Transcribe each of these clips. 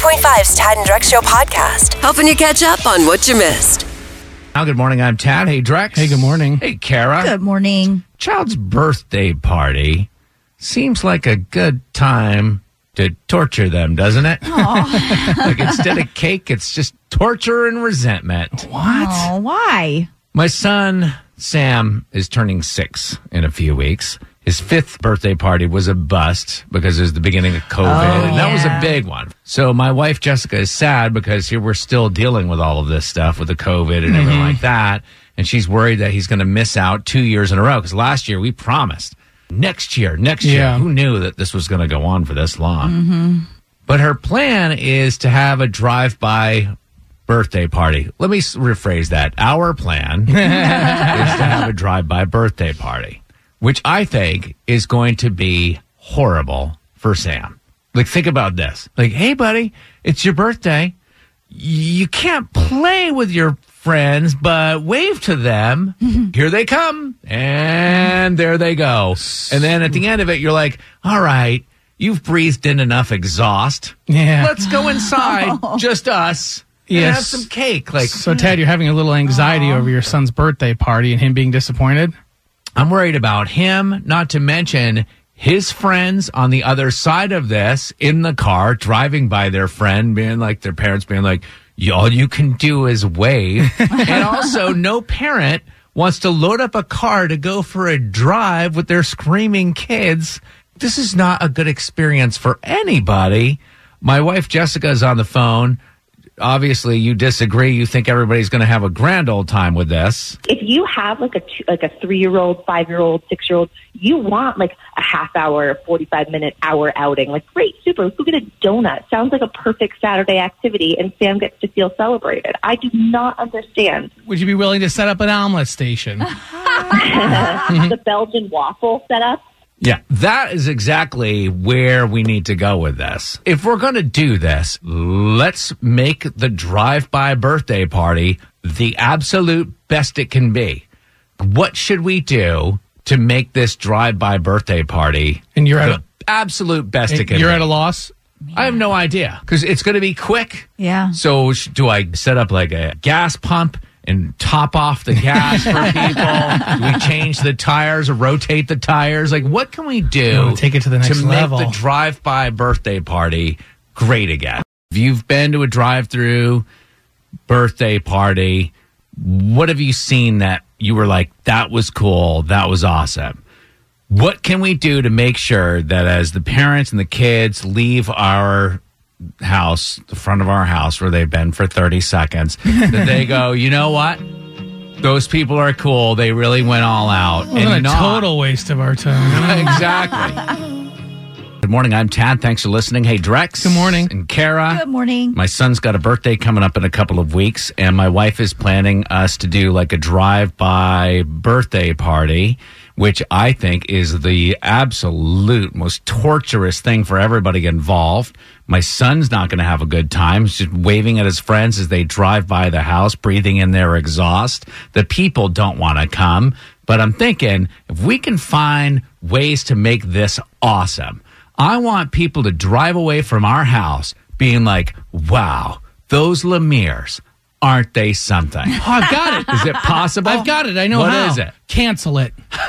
B98.5's Tad and Drex Show podcast, helping you catch up on what you missed. Now, good morning. I'm Tad. Hey, Drex. Hey, good morning. Hey, Kara. Good morning. Child's birthday party seems like a good time to torture them, doesn't it? like instead of cake, it's just torture and resentment. What? Oh, why? My son, Sam, is turning six in a few weeks. His fifth birthday party was a bust because it was the beginning of COVID, Oh, and that was a big one. So my wife Jessica is sad because here we're still dealing with all of this stuff with the COVID and everything Mm-hmm. like that, and she's worried that he's going to miss out two years in a row because last year we promised next year, next year. Yeah. Who knew that this was going to go on for this long? Mm-hmm. But her plan is to have a drive-by birthday party. Let me rephrase that. Our plan is to have a drive-by birthday party, which I think is going to be horrible for Sam. Like, think about this. Like, hey, buddy, it's your birthday. You can't play with your friends, but wave to them. Here they come. And there they go. And then at the end of it, you're like, all right, you've breathed in enough exhaust. Yeah. Let's go inside, just us. And Yes. have some cake. Like, so, hmm. Ted, you're having a little anxiety over your son's birthday party and him being disappointed? I'm worried about him, not to mention his friends on the other side of this in the car driving by their friend, being like, their parents being like, all you can do is wave. and also, no parent wants to load up a car to go for a drive with their screaming kids. This is not a good experience for anybody. My wife Jessica is on the phone. Obviously, you disagree. You think everybody's going to have a grand old time with this. if you have like a two, like a three year old, five year old, six year old, you want like a half hour, forty five minute, hour outing. Like great, super. Let's go get a donut. Sounds like a perfect Saturday activity, and Sam gets to feel celebrated. I do not understand Would you be willing to set up an omelet station? the Belgian waffle setup. Yeah, that is exactly where we need to go with this. If we're going to do this, let's make the drive-by birthday party the absolute best it can be. What should we do to make this drive-by birthday party And you're at the absolute best it a, can you're be? at a loss? I have no idea because it's going to be quick. Yeah. So do I set up like a gas pump and top off the gas for people? do we change the tires or rotate the tires? Like what can we do take it to the next to level. make the drive-by birthday party great again? If you've been to a drive-through birthday party, what have you seen that you were like that was cool, that was awesome? What can we do to make sure that as the parents and the kids leave our house, the front of our house where they've been for 30 seconds, that they go, you know what? Those people are cool. They really went all out. What a not- total waste of our time. exactly. Good morning. I'm Tad. Thanks for listening. Hey, Drex. Good morning. And Kara. Good morning. My son's got a birthday coming up in a couple of weeks, and my wife is planning us to do like a drive by birthday party, which I think is the absolute most torturous thing for everybody involved. My son's not going to have a good time. He's just waving at his friends as they drive by the house, breathing in their exhaust. The people don't want to come. But I'm thinking if we can find ways to make this awesome, I want people to drive away from our house being like, wow, those Lemire's, aren't they something? Oh, I've got it. Is it possible? I've got it. I know What how. is it? Cancel it.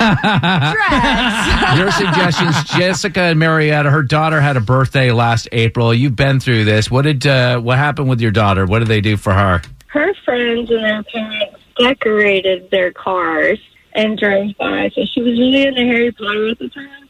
Your suggestions, Jessica and Marietta. Her daughter had a birthday last April. You've been through this. What did uh, what happened with your daughter? What did they do for her? her friends and their parents decorated their cars and drove by. So she was really into Harry Potter at the time.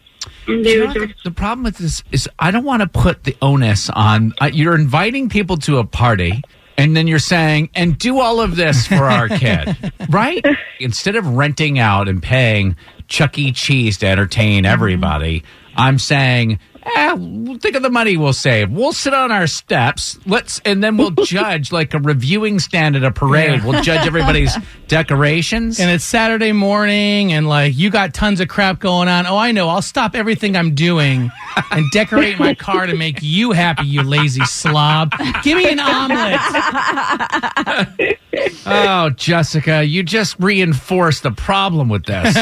And they You know would just the, the problem with this is I don't want to put the onus on. Uh, you're inviting people to a party, and then you're saying, "And do all of this for our kid," right? Instead of renting out and paying Chuck E. Cheese to entertain everybody, I'm saying Eh, think of the money we'll save. We'll sit on our steps. Let's and then we'll judge like a reviewing stand at a parade. We'll judge everybody's decorations. And it's Saturday morning, and like you got tons of crap going on. Oh, I know. I'll stop everything I'm doing and decorate my car to make you happy, you lazy slob. Give me an omelet. oh, Jessica, you just reinforced the problem with this.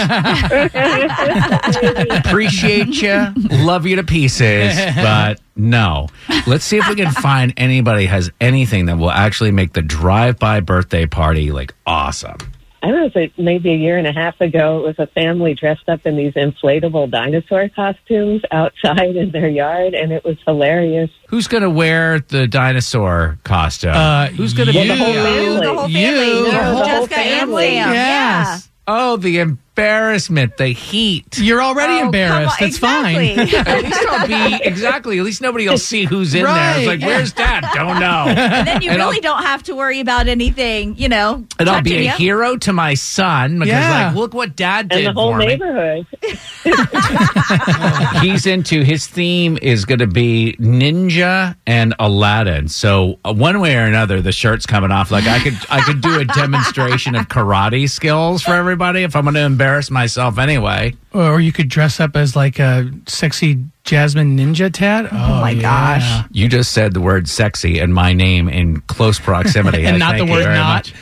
Appreciate you, love you to pieces, but no. Let's see if we can find anybody has anything that will actually make the drive-by birthday party like awesome. I don't know if it maybe a year and a half ago, it was a family dressed up in these inflatable dinosaur costumes outside in their yard, and it was hilarious. Who's going to wear the dinosaur costume? Uh, Who's going to you. be the whole family. The whole family. You. The whole Jessica and family. Sam. Yes. Oh, the embarrassment, the heat. You're already Oh, embarrassed. That's exactly. fine. At least I'll be exactly. At least nobody will see who's in there. It's like, where's Dad? Don't know. And then you And really I'll- don't have to worry about anything, you know. And I'll be touching a you. hero to my son because, Yeah. like, look what Dad did And the whole for neighborhood. He's into his theme is going to be ninja and Aladdin. So uh, one way or another, the shirt's coming off. Like I could, I could do a demonstration of karate skills for everybody if I'm going to embarrass myself anyway. Or you could dress up as like a sexy Jasmine ninja Tad. Oh, oh my gosh. You just said the word sexy and my name in close proximity. And I not the thank you word very not.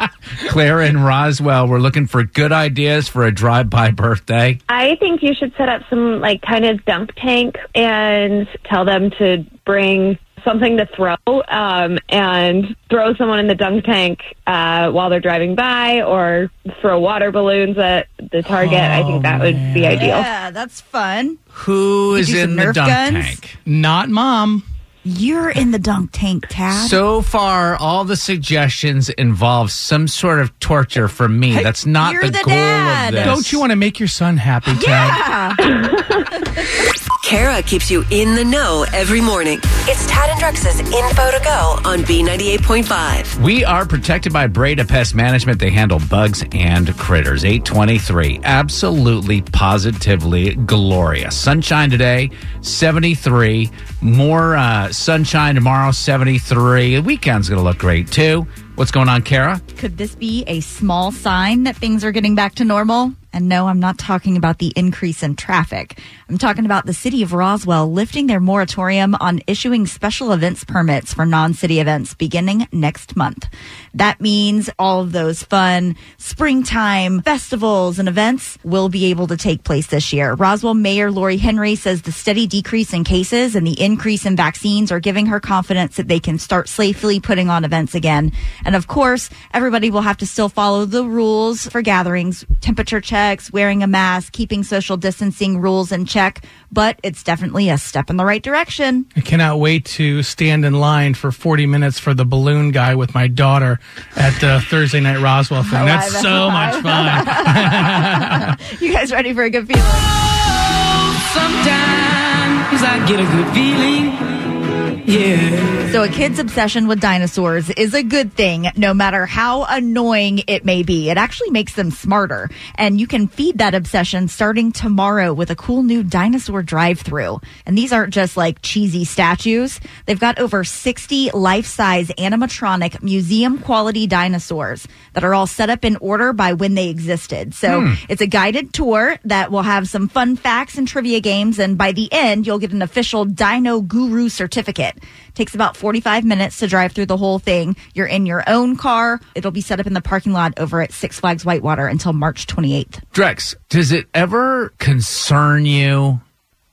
much. Claire and Roswell, we're looking for good ideas for a drive-by birthday. I think you should set up some like kind of dunk tank and tell them to bring something to throw um, and throw someone in the dunk tank uh, while they're driving by or throw water balloons at the target. I think that would be ideal. Yeah, that's fun. Who is do some in the Nerf dunk guns? tank? Not mom. You're in the dunk tank, Tad. So far, all the suggestions involve some sort of torture for me. That's not you're the, the goal dad. of this. Don't you want to make your son happy, Tad? yeah. Kara keeps you in the know every morning. It's Tad and Drex's Info to Go on B98.5. We are protected by Breda Pest Management. They handle bugs and critters. 823. Absolutely, positively glorious. Sunshine today, 73. More uh, sunshine tomorrow, 73. The weekend's going to look great too. What's going on, Kara? Could this be a small sign that things are getting back to normal? And no, I'm not talking about the increase in traffic. I'm talking about the city of Roswell lifting their moratorium on issuing special events permits for non city events beginning next month. That means all of those fun springtime festivals and events will be able to take place this year. Roswell Mayor Lori Henry says the steady decrease in cases and the increase in vaccines are giving her confidence that they can start safely putting on events again. And of course, everybody will have to still follow the rules for gatherings, temperature checks, wearing a mask, keeping social distancing rules in check. But it's definitely a step in the right direction. I cannot wait to stand in line for 40 minutes for the balloon guy with my daughter at the Thursday night Roswell thing. Oh, That's I- so much fun. You guys ready for a good feeling? Oh, sometimes I get a good feeling. Yeah. So, a kid's obsession with dinosaurs is a good thing, no matter how annoying it may be. It actually makes them smarter. And you can feed that obsession starting tomorrow with a cool new dinosaur drive through. And these aren't just like cheesy statues, they've got over 60 life size animatronic museum quality dinosaurs that are all set up in order by when they existed. So, hmm. it's a guided tour that will have some fun facts and trivia games. And by the end, you'll get an official Dino Guru certificate. Takes about 45 minutes to drive through the whole thing. You're in your own car. It'll be set up in the parking lot over at Six Flags Whitewater until March 28th. Drex, does it ever concern you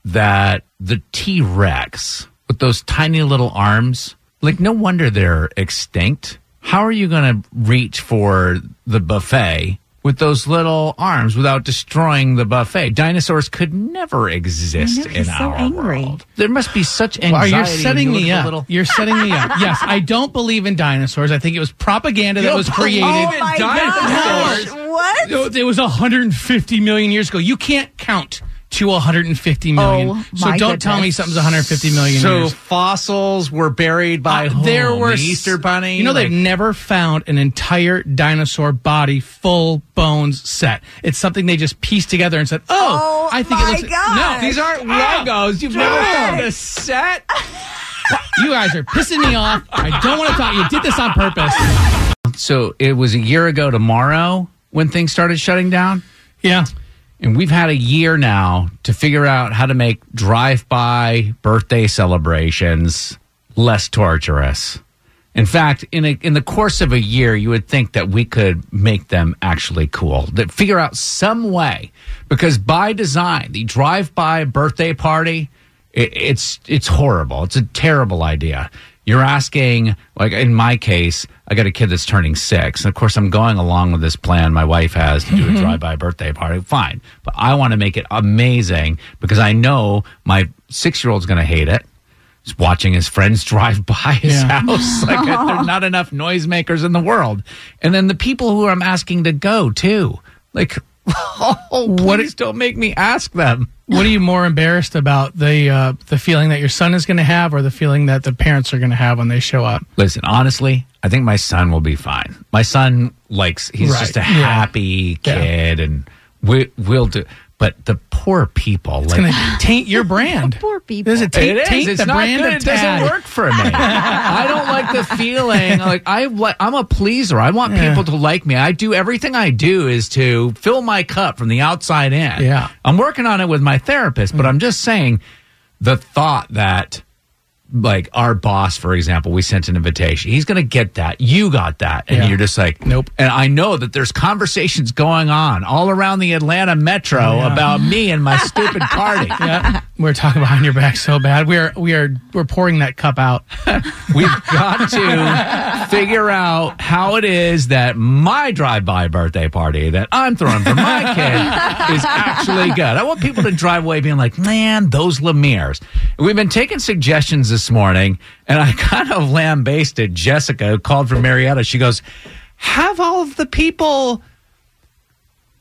that the T Rex with those tiny little arms, like, no wonder they're extinct? How are you going to reach for the buffet with those little arms without destroying the buffet? Dinosaurs could never exist I know, in he's so our angry. world. There must be such Well, anxiety. you're setting you me up. Little... You're setting me up. Yes, I don't believe in dinosaurs. I think it was propaganda that You was created. believe in my dinosaurs? gosh. What? No, It was 150 million years ago. You can't count to 150 million. Oh, so don't tell me something's 150 million So years. fossils were buried by Uh, whom? there were the Easter bunny. You know, Like- they've never found an entire dinosaur body, full bones set. It's something they just pieced together and said, "Oh, Oh, I think my it looks." gosh. No, These aren't Legos. You've never found a set. you guys are pissing me off. I don't want to talk. You did this on purpose. So it was a year ago tomorrow when things started shutting down. Yeah. And we've had a year now to figure out how to make drive by birthday celebrations less torturous. In fact, in a, in the course of a year, you would think that we could make them actually cool. That figure out some way, because by design, the drive-by birthday party, it, it's it's horrible. It's a terrible idea. You're asking, like in my case, I got a kid that's turning six, and of course, I'm going along with this plan my wife has to do a mm-hmm. drive-by birthday party. Fine, but I want to make it amazing because I know my six-year-old's going to hate it. He's watching his friends drive by his Yeah. house. Like there's not enough noisemakers in the world. And then the people who I'm asking to go too. Like, oh, please don't make me ask them. What are you more embarrassed about the uh, the feeling that your son is going to have, or the feeling that the parents are going to have when they show up? Listen, honestly, I think my son will be fine. My son likes he's Right. just a happy Yeah. kid, and we we'll do. But the poor people, It's like going to taint your brand. Poor people. Does it taint, it is. taint It's the not brand good. It doesn't work for me. I don't like the feeling. Like I, like, I'm a pleaser. I want Yeah. people to like me. I do everything I do is to fill my cup from the outside in. Yeah. I'm working on it with my therapist, but mm. I'm just saying the thought that. Like our boss, for example, we sent an invitation. He's going to get that. You got that. And Yeah. you're just like, Nope. And I know that there's conversations going on all around the Atlanta metro oh, Yeah. about me and my stupid party. Yeah, we're talking behind your back so bad. We are we are we're pouring that cup out. We've got to figure out how it is that my drive-by birthday party that I'm throwing for my kid is actually good. I want people to drive away being like, "Man, those Lemires." We've been taking suggestions this morning, and I kind of lambasted Jessica, who called from Marietta. She goes, "Have all of the people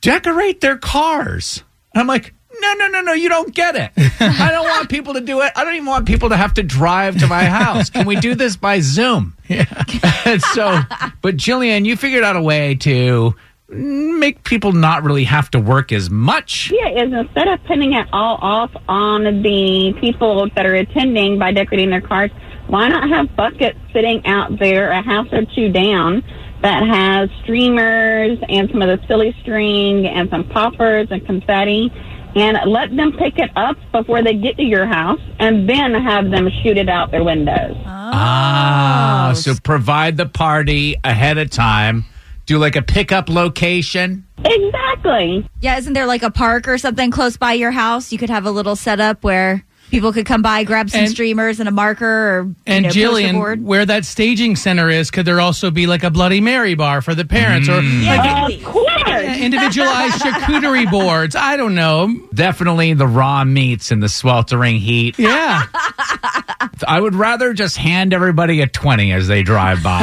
decorate their cars." And I'm like. No, no, no, no, you don't get it. I don't want people to do it. I don't even want people to have to drive to my house. Can we do this by Zoom? Yeah. and so, but Jillian, you figured out a way to make people not really have to work as much. Yeah, is instead of pinning it all off on the people that are attending by decorating their cars, why not have buckets sitting out there a house or two down that has streamers and some of the silly string and some poppers and confetti and let them pick it up before they get to your house and then have them shoot it out their windows. Ah, so provide the party ahead of time. Do like a pickup location. Exactly. Yeah, isn't there like a park or something close by your house? You could have a little setup where people could come by, grab some And- streamers and a marker or And you know, poster Jillian, board. where that staging center is, could there also be like a Bloody Mary bar for the parents or mm. like Of course. Yeah, individualized charcuterie boards? I don't know. Definitely the raw meats and the sweltering heat. Yeah. I would rather just hand everybody a 20 as they drive by.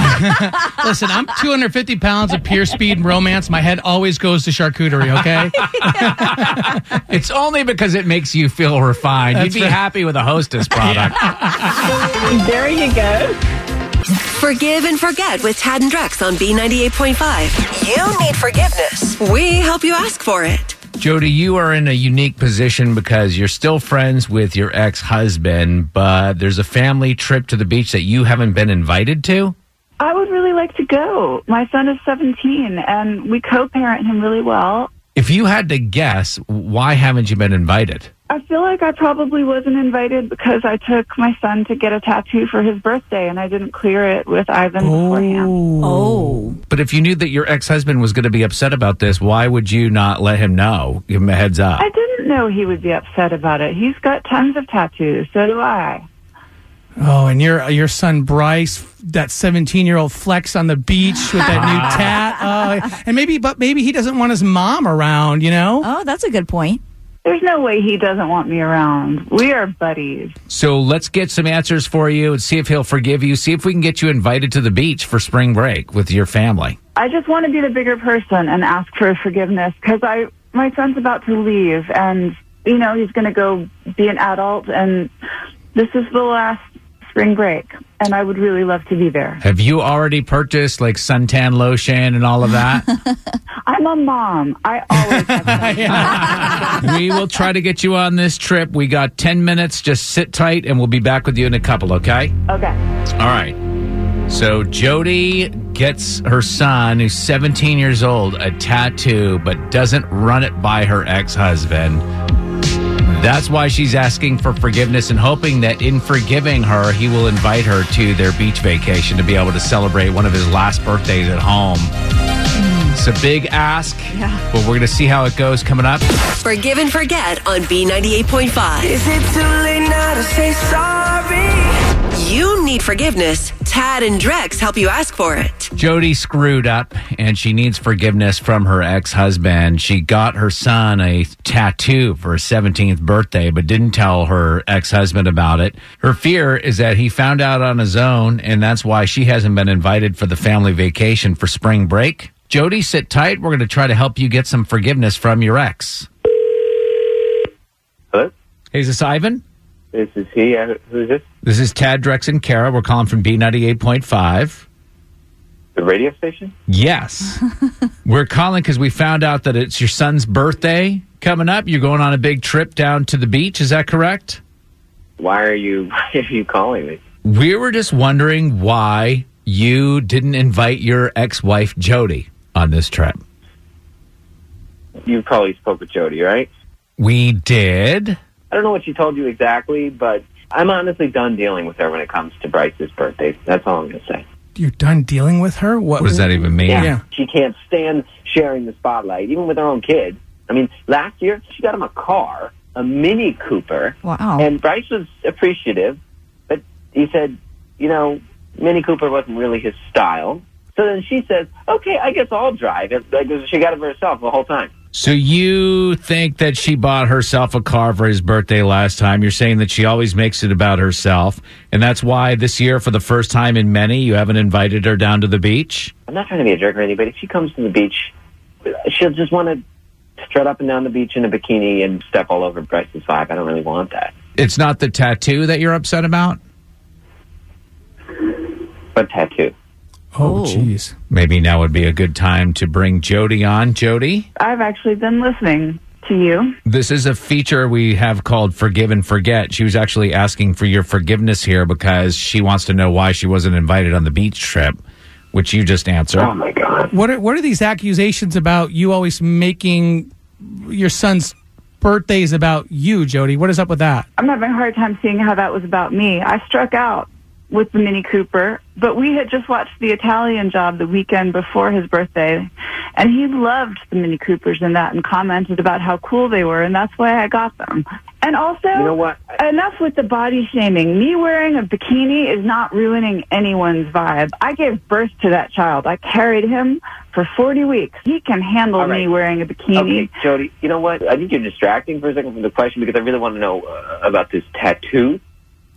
Listen, I'm 250 pounds of pure speed and romance. My head always goes to charcuterie, okay? it's only because it makes you feel refined. That's You'd be right. happy with a hostess product. There you go. Forgive and forget with Tad and Drex on B98.5. You need forgiveness. We help you ask for it. Jody, you are in a unique position because you're still friends with your ex husband, but there's a family trip to the beach that you haven't been invited to. I would really like to go. My son is 17 and we co-parent him really well. If you had to guess, why haven't you been invited? I feel like I probably wasn't invited because I took my son to get a tattoo for his birthday and I didn't clear it with Ivan beforehand. Oh. oh. But if you knew that your ex husband was going to be upset about this, why would you not let him know? Give him a heads up. I didn't know he would be upset about it. He's got tons of tattoos. So do I. Oh, and your your son Bryce, that 17 year old flex on the beach with that new tat. Oh, and maybe, but maybe he doesn't want his mom around. You know? Oh, that's a good point. There's no way he doesn't want me around. We are buddies. So let's get some answers for you and see if he'll forgive you. See if we can get you invited to the beach for spring break with your family. I just want to be the bigger person and ask for forgiveness because I my son's about to leave and you know, he's going to go be an adult, and this is the last spring break, and I would really love to be there. Have you already purchased like suntan lotion and all of that? I'm a mom. I always have we will try to get you on this trip. We got 10 minutes. Just sit tight and we'll be back with you in a couple, okay? Okay. All right. So Jody gets her son, who's 17 years old, a tattoo, but doesn't run it by her ex husband. That's why she's asking for forgiveness and hoping that in forgiving her, he will invite her to their beach vacation to be able to celebrate one of his last birthdays at home. It's a big ask, but we're going to see how it goes coming up. Forgive and forget on B98.5. Is it too late now to say sorry? You need forgiveness. Tad and Drex help you ask for it. Jody screwed up and she needs forgiveness from her ex husband. She got her son a tattoo for his 17th birthday, but didn't tell her ex husband about it. Her fear is that he found out on his own, and that's why she hasn't been invited for the family vacation for spring break. Jody, sit tight. We're going to try to help you get some forgiveness from your ex. Hello? Hey, is this Ivan? This is he. Uh, who's this? This is Tad, Drex, and Kara. We're calling from B98.5. The radio station? Yes. We're calling because we found out that it's your son's birthday coming up. You're going on a big trip down to the beach. Is that correct? Why are you why are you calling me? We were just wondering why you didn't invite your ex wife, Jody, on this trip. You probably spoke with Jody, right? We did. I don't know what she told you exactly, but I'm honestly done dealing with her when it comes to Bryce's birthday. That's all I'm going to say. You're done dealing with her? What, What does that even mean? Yeah. She can't stand sharing the spotlight, even with her own kid. I mean, last year she got him a car, a Mini Cooper. Wow. And Bryce was appreciative, but he said, you know, Mini Cooper wasn't really his style. So then she says, okay, I guess I'll drive. It, like, she got it for herself the whole time. So you think that she bought herself a car for his birthday last time? You're saying that she always makes it about herself, and that's why this year, for the first time in many, you haven't invited her down to the beach. I'm not trying to be a jerk or anything, but if she comes to the beach, she'll just want to strut up and down the beach in a bikini and step all over Bryce's vibe. I don't really want that. It's not the tattoo that you're upset about. What tattoo? Oh, jeez. Maybe now would be a good time to bring Jody on. Jody, I've actually been listening to you. this is a feature we have called Forgive and Forget. She was actually asking for your forgiveness here because she wants to know why she wasn't invited on the beach trip, which you just answered. Oh my god. What are, what are these accusations about you always making your son's birthdays about you, Jody? What is up with that? I'm having a hard time seeing how that was about me. I struck out with the Mini Cooper, but we had just watched the Italian job the weekend before his birthday, and he loved the Mini Coopers and that and commented about how cool they were, and that's why I got them. And also, You know what? enough with the body shaming. Me wearing a bikini is not ruining anyone's vibe. I gave birth to that child. I carried him for 40 weeks. He can handle right. me wearing a bikini. Okay, Jody, you know what? I think you're distracting for a second from the question because I really want to know uh, about this tattoo.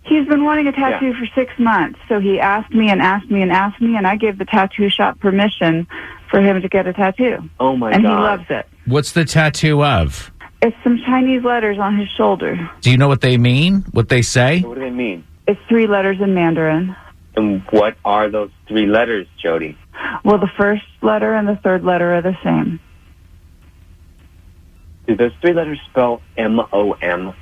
He's been wanting a tattoo for six months, so he asked me and asked me and asked me, and I gave the tattoo shop permission for him to get a tattoo. Oh my and god. And he loves it. What's the tattoo of? It's some Chinese letters on his shoulder. Do you know what they mean? What they say? What do they mean? It's three letters in Mandarin. And what are those three letters, Jody? Well, the first letter and the third letter are the same. Do those three letters spell M O M?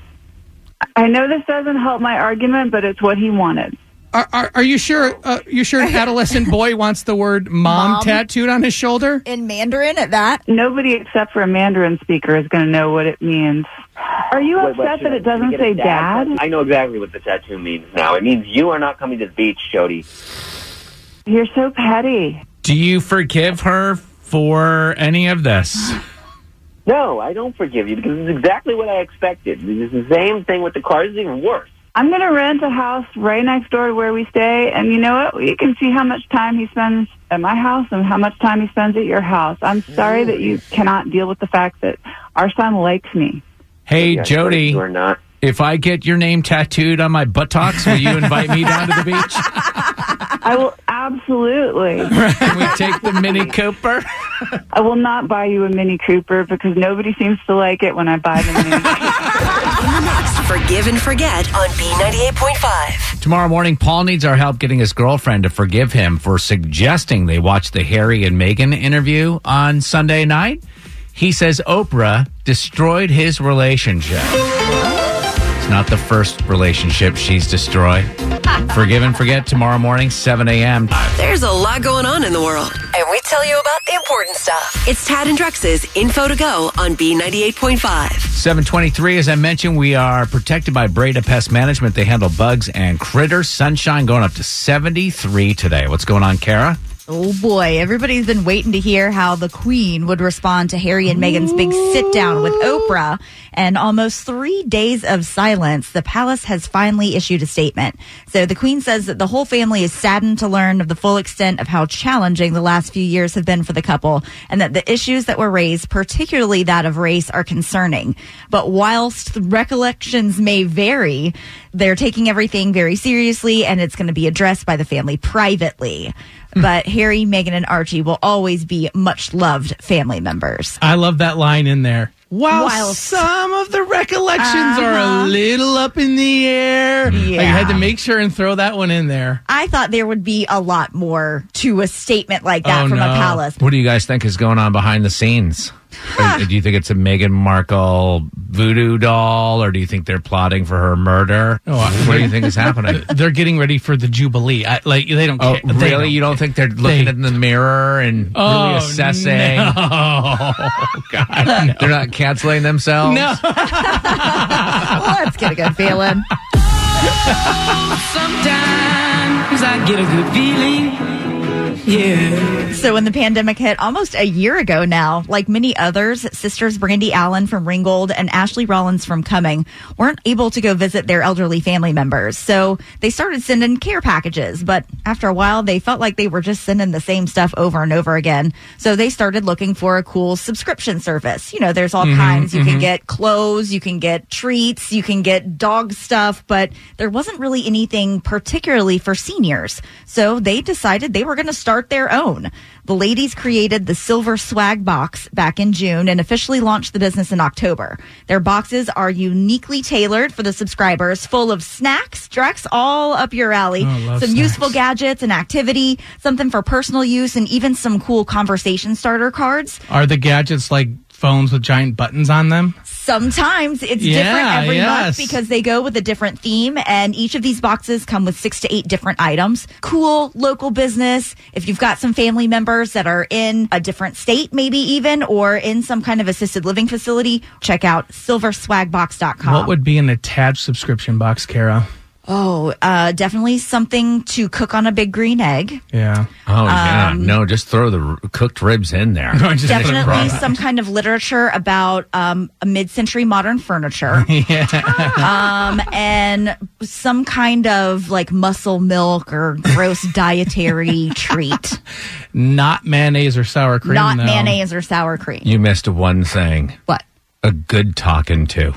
I know this doesn't help my argument, but it's what he wanted. Are, are, are you sure? Uh, you sure an adolescent boy wants the word mom, Mom? tattooed on his shoulder? In Mandarin at that? Nobody except for a Mandarin speaker is going to know what it means. Are you Wait, wait, upset that it doesn't say dad? dad? I know exactly what the tattoo means now. It means you are not coming to the beach, Jody. You're so petty. Do you forgive her for any of this? No, I don't forgive you because it's exactly what I expected. It's the same thing with the car. It's even worse. I'm going to rent a house right next door to where we stay, and you know what? You can see how much time he spends at my house and how much time he spends at your house. I'm sorry that you cannot deal with the fact that our son likes me. Hey, Yeah, Jody. You are not. If I get your name tattooed on my buttocks, will you invite me down to the beach? I will absolutely. Can we take the Mini Cooper. I will not buy you a Mini Cooper because nobody seems to like it when I buy the Mini Cooper. Next, Forgive and Forget on B98.5. Tomorrow morning, Paul needs our help getting his girlfriend to forgive him for suggesting they watch the Harry and Meghan interview on Sunday night. He says Oprah destroyed his relationship. It's not the first relationship she's destroyed. Forgive and Forget tomorrow morning, 7 a.m. There's a lot going on in the world, and we tell you about the important stuff. It's Tad and Drex's Info to Go on B98.5. 723, as I mentioned, we are protected by Breda Pest Management. They handle bugs and critters. Sunshine going up to 73 today. What's going on, Kara? Oh boy, everybody's been waiting to hear how the Queen would respond to Harry and Meghan's big sit down with Oprah. And almost three days of silence, the palace has finally issued a statement. So the Queen says that the whole family is saddened to learn of the full extent of how challenging the last few years have been for the couple, and that the issues that were raised, particularly that of race, are concerning. But whilst recollections may vary, they're taking everything very seriously, and it's going to be addressed by the family privately. But Harry, Meghan, and Archie will always be much loved family members. I love that line in there. While, While- some of the recollections are Uh-huh. a little up in the air, Yeah. I had to make sure and throw that one in there. I thought there would be a lot more to a statement like that Oh, from no. a palace. What do you guys think is going on behind the scenes? Or do you think it's a Meghan Markle voodoo doll, or do you think they're plotting for her murder? Oh, I- what do you think is happening? They're getting ready for the Jubilee. I, like they don't. Oh, care. Really? don't- You don't think they're looking They- in the mirror and Oh, really assessing? no. God, no. They're not canceling themselves. No. Let's get a good feeling. Sometimes I get a good feeling. Yeah. So when the pandemic hit almost a year ago now, like many others, sisters Brandy Allen from Ringgold and Ashley Rollins from Cumming weren't able to go visit their elderly family members. So they started sending care packages, but after a while they felt like they were just sending the same stuff over and over again. So they started looking for a cool subscription service. You know, there's all Mhm, kinds. You can mhm. get clothes, you can get treats, you can get dog stuff, but there wasn't really anything particularly for seniors. So they decided they were going to start their own. The ladies created the Silver Swag Box back in June and officially launched the business in October. Their boxes are uniquely tailored for the subscribers, full of snacks, Drex, all up your alley. Oh, some snacks. useful gadgets and activity, something for personal use, and even some cool conversation starter cards. Are the gadgets like phones with giant buttons on them? Sometimes it's Yeah, different every yes. month because they go with a different theme, and each of these boxes come with six to eight different items. Cool local business. If you've got some family members that are in a different state, maybe even, or in some kind of assisted living facility, check out silverswagbox.com. What would be an attached subscription box, Kara? Oh, uh, definitely something to cook on a big green egg. Yeah. Oh yeah, Um, no, just throw the r- cooked ribs in there. Definitely some kind of literature about um, a mid-century modern furniture. um, and some kind of like muscle milk or gross dietary treat. Not mayonnaise or sour cream. Not though. mayonnaise or sour cream. You missed one thing. What? A good talking to.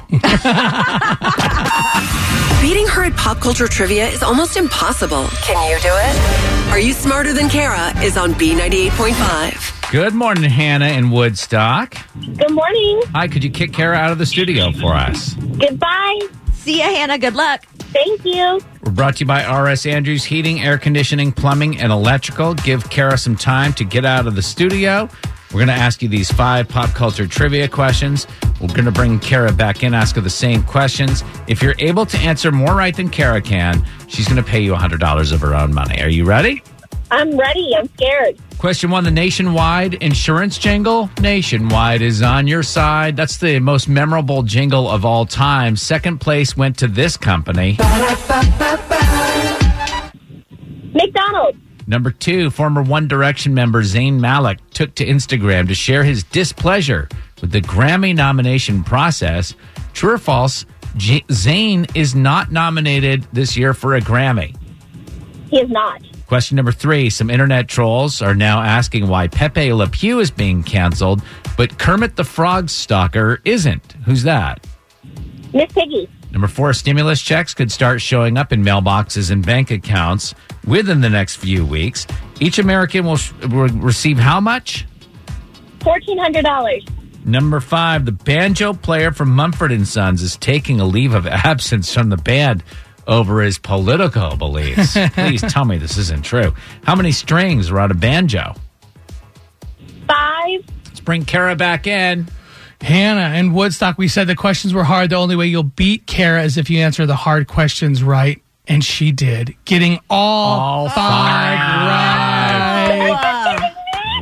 Beating her at pop culture trivia is almost impossible. Can you do it? Are You Smarter Than Kara is on B98.5. Good morning, Hannah in Woodstock. Good morning. Hi, could you kick Kara out of the studio for us? Goodbye. See ya, Hannah. Good luck. Thank you. We're brought to you by RS Andrews Heating, Air Conditioning, Plumbing, and Electrical. Give Kara some time to get out of the studio. We're going to ask you these five pop culture trivia questions. We're going to bring Kara back in, ask her the same questions. If you're able to answer more right than Kara can, she's going to pay you $100 of her own money. Are you ready? I'm ready. I'm scared. Question one The nationwide insurance jingle. Nationwide is on your side. That's the most memorable jingle of all time. Second place went to this company. McDonald's. Number two, former One Direction member Zayn Malik took to Instagram to share his displeasure with the Grammy nomination process. True or false, J- Zayn is not nominated this year for a Grammy. He is not. Question number three Some internet trolls are now asking why Pepe Le Pew is being canceled, but Kermit the Frog Stalker isn't. Who's that? Miss Piggy. Number four, stimulus checks could start showing up in mailboxes and bank accounts within the next few weeks. Each American will, will receive how much? $1,400. Number five, the banjo player from Mumford Sons is taking a leave of absence from the band over his political beliefs. Please tell me this isn't true. How many strings are on a banjo? Five. Let's bring Kara back in. Hannah in Woodstock, we said the questions were hard. The only way you'll beat Kara is if you answer the hard questions right. And she did, getting all, All five, right.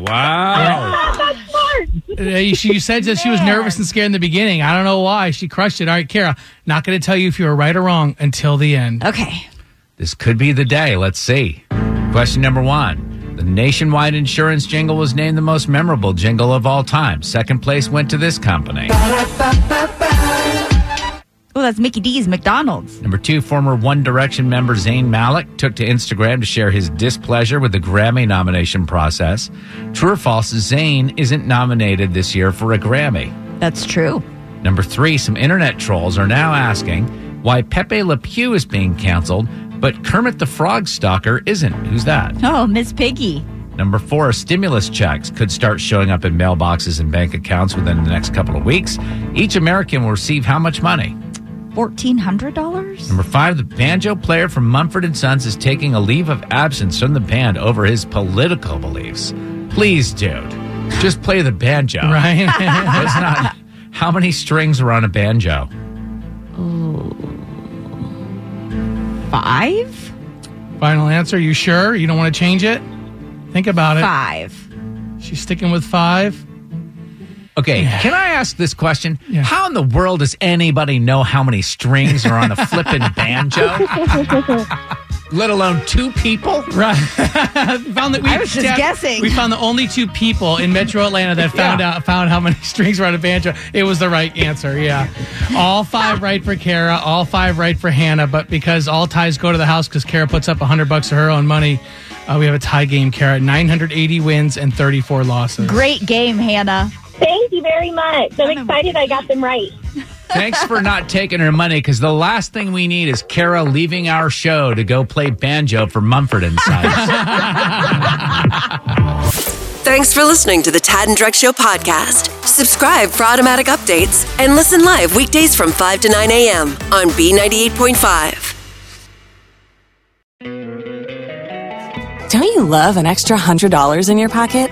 Wow. That's smart. Uh, she said that she was nervous and scared in the beginning. I don't know why. She crushed it. All right, Kara, not going to tell you if you were right or wrong until the end. Okay. This could be the day. Let's see. Question number one. The nationwide insurance jingle was named the most memorable jingle of all time. Second place went to this company. Oh, that's Mickey D's McDonald's. Number two, former One Direction member Zayn Malik took to Instagram to share his displeasure with the Grammy nomination process. True or false, Zayn isn't nominated this year for a Grammy. That's true. Number three, some internet trolls are now asking why Pepe Le Pew is being canceled, but Kermit the Frog Stalker isn't. Who's that? Oh, Miss Piggy. Number four, stimulus checks could start showing up in mailboxes and bank accounts within the next couple of weeks. Each American will receive how much money? $1,400? Number five, the banjo player from Mumford and Sons is taking a leave of absence from the band over his political beliefs. Please, dude, just play the banjo. Right? It's not. How many strings are on a banjo? Five? Final answer. You sure? You don't want to change it? Think about it. Five. She's sticking with five. Okay, can I ask this question? Yeah. How in the world does anybody know how many strings are on a flippin' banjo? Let alone two people? Right. found that we I was just Dad, guessing. We found the only two people in Metro Atlanta that found out found how many strings were on a banjo. It was the right answer. Yeah. All five right for Kara, all five right for Hannah, but because all ties go to the house because Kara puts up 100 bucks of her own money, uh, we have a tie game, Kara. 980 wins and 34 losses. Great game, Hannah. Thank you very much. I'm excited I got them right. Thanks for not taking her money because the last thing we need is Kara leaving our show to go play banjo for Mumford and Sons. Thanks for listening to the Tad and Drex Show podcast. Subscribe for automatic updates and listen live weekdays from 5 to 9 a.m. on B98.5. Don't you love an extra $100 in your pocket?